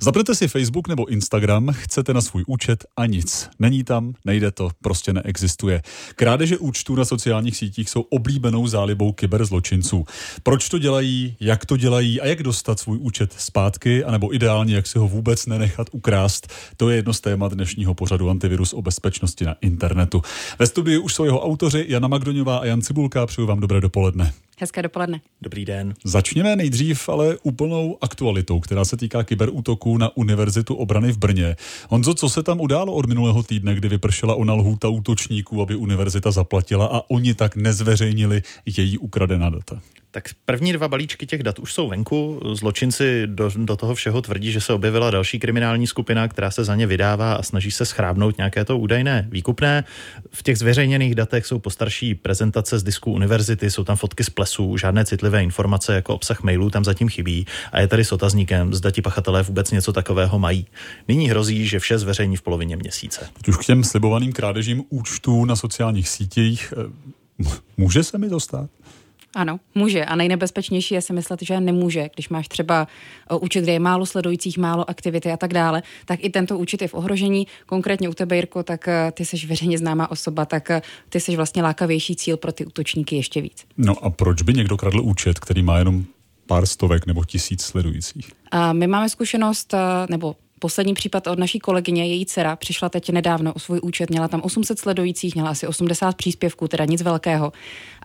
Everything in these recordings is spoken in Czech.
Zapnete si Facebook nebo Instagram, chcete na svůj účet a nic. Není tam, nejde to, prostě neexistuje. Krádeže účtů na sociálních sítích jsou oblíbenou zálibou kyberzločinců. Proč to dělají, jak to dělají a jak dostat svůj účet zpátky, anebo ideálně, jak si ho vůbec nenechat ukrást, to je jedno z témat dnešního pořadu Antivirus o bezpečnosti na internetu. Ve studiu už jsou jeho autoři Jana Magdoňová a Jan Cibulka. Přeju vám dobré dopoledne. Hezké dopoledne. Dobrý den. Začněme nejdřív ale úplnou aktualitou, která se týká kyberútoků na Univerzitu obrany v Brně. Honzo, co se tam událo od minulého týdne, kdy vypršela ona lhůta útočníků, aby univerzita zaplatila a oni tak nezveřejnili její ukradená data? Tak první dva balíčky těch dat už jsou venku. Zločinci do, do toho všeho tvrdí, že se objevila další kriminální skupina, která se za ně vydává a snaží se schrábnout nějaké to údajné výkupné. V těch zveřejněných datech jsou postarší prezentace z disku univerzity, jsou tam fotky z plesů, žádné citlivé informace jako obsah mailů tam zatím chybí a je tady s otazníkem, zda ti pachatelé vůbec něco takového mají. Nyní hrozí, že vše zveřejní v polovině měsíce. Teď už k těm slibovaným krádežím účtů na sociálních sítích. Eh, může se mi to stát? Ano, může. A nejnebezpečnější je si myslet, že nemůže. Když máš třeba eh, účet, kde je málo sledujících, málo aktivity a tak dále, tak i tento účet je v ohrožení. Konkrétně u tebe, Jirko, tak eh, ty jsi veřejně známá osoba, tak eh, ty jsi vlastně lákavější cíl pro ty útočníky ještě víc. No a proč by někdo kradl účet, který má jenom pár stovek nebo tisíc sledujících? A my máme zkušenost, nebo Poslední případ od naší kolegyně, její dcera, přišla teď nedávno o svůj účet, měla tam 800 sledujících, měla asi 80 příspěvků, teda nic velkého.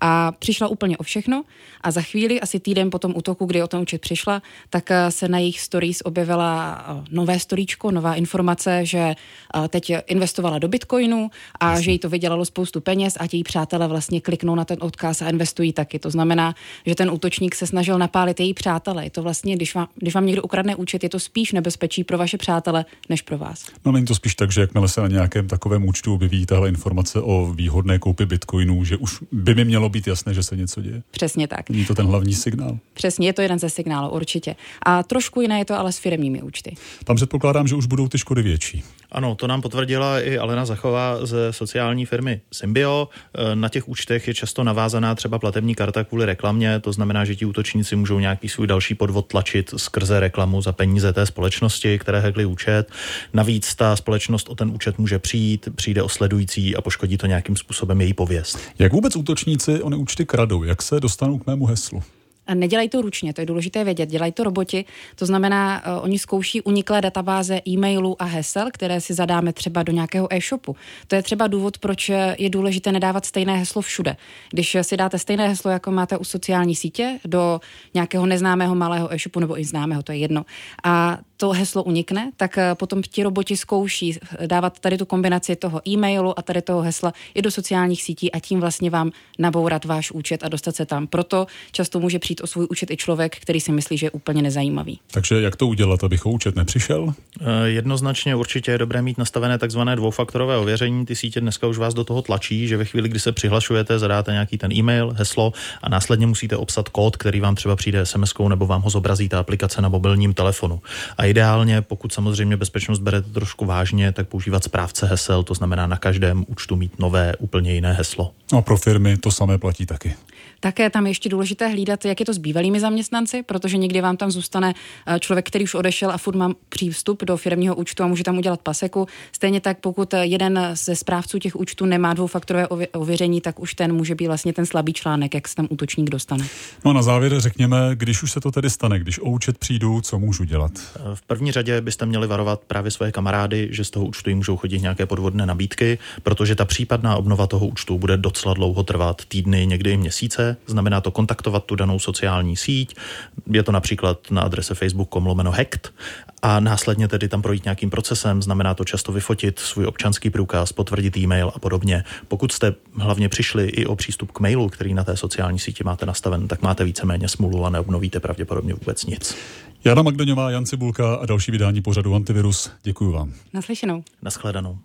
A přišla úplně o všechno a za chvíli, asi týden po tom útoku, kdy o ten účet přišla, tak eh, se na jejich stories objevila eh, nové storíčko, nová informace, že eh, teď investovala do bitcoinu a Jasně. že jí to vydělalo spoustu peněz a její přátelé vlastně kliknou na ten odkaz a investují taky. To znamená, že ten útočník se snažil napálit její přátelé. Je to vlastně, když vám, když vám někdo ukradne účet, je to spíš nebezpečí pro vaše přátele než pro vás. No není to spíš tak, že jakmile se na nějakém takovém účtu objeví tahle informace o výhodné koupi bitcoinů, že už by mi mělo být jasné, že se něco děje. Přesně tak. Není to ten hlavní signál. Přesně, je to jeden ze signálů, určitě. A trošku jiné je to ale s firmními účty. Tam předpokládám, že už budou ty škody větší. Ano, to nám potvrdila i Alena Zachová ze sociální firmy Symbio. E, na těch účtech je často navázaná třeba platební karta kvůli reklamě, to znamená, že ti útočníci můžou nějaký svůj další podvod tlačit skrze reklamu za peníze té společnosti, které hekli účet. Navíc ta společnost o ten účet může přijít, přijde o sledující a poškodí to nějakým způsobem její pověst. Jak vůbec útočníci ony účty kradou? Jak se dostanou k mému heslu? Nedělají to ručně, to je důležité vědět, dělají to roboti, to znamená, uh, oni zkouší uniklé databáze e-mailů a hesel, které si zadáme třeba do nějakého e-shopu. To je třeba důvod, proč je důležité nedávat stejné heslo všude. Když si dáte stejné heslo, jako máte u sociální sítě, do nějakého neznámého malého e-shopu nebo i známého, to je jedno, a to heslo unikne, tak eh, potom ti roboti zkouší dávat tady tu kombinaci toho e-mailu a tady toho hesla i do sociálních sítí a tím vlastně vám nabourat váš účet a dostat se tam. Proto často může přijít o svůj účet i člověk, který si myslí, že je úplně nezajímavý. Takže jak to udělat, abych o účet nepřišel? E, jednoznačně určitě je dobré mít nastavené takzvané dvoufaktorové ověření. Ty sítě dneska už vás do toho tlačí, že ve chvíli, kdy se přihlašujete, zadáte nějaký ten e-mail, heslo a následně musíte obsat kód, který vám třeba přijde sms nebo vám ho zobrazí ta aplikace na mobilním telefonu. A ideálně, pokud samozřejmě bezpečnost berete trošku vážně, tak používat správce hesel, to znamená na každém účtu mít nové, úplně jiné heslo. No a pro firmy to samé platí taky. Také tam ještě důležité hlídat, jak je to s bývalými zaměstnanci, protože někdy vám tam zůstane eh, člověk, který už odešel a furt má přístup do firmního účtu a může tam udělat paseku. Stejně tak, pokud jeden ze správců těch účtů nemá dvoufaktorové ověření, tak už ten může být vlastně ten slabý článek, jak se tam útočník dostane. No a na závěr řekněme, když už se to tedy stane, když o účet přijdu, co můžu dělat? V první řadě byste měli varovat právě svoje kamarády, že z toho účtu jim můžou chodit nějaké podvodné nabídky, protože ta případná obnova toho účtu bude docela dlouho trvat, týdny, někdy i měsíce. Znamená to kontaktovat tu danou sociální síť. Je to například na adrese facebook.com lomeno hacked a následně tedy tam projít nějakým procesem. Znamená to často vyfotit svůj občanský průkaz, potvrdit e-mail a podobně. Pokud jste hlavně přišli i o přístup k mailu, který na té sociální síti máte nastaven, tak máte víceméně smůlu a neobnovíte pravděpodobně vůbec nic. Jana Magdoňová, Jan Cibulka a další vydání pořadu Antivirus. Děkuji vám. Naslyšenou. Naschledanou.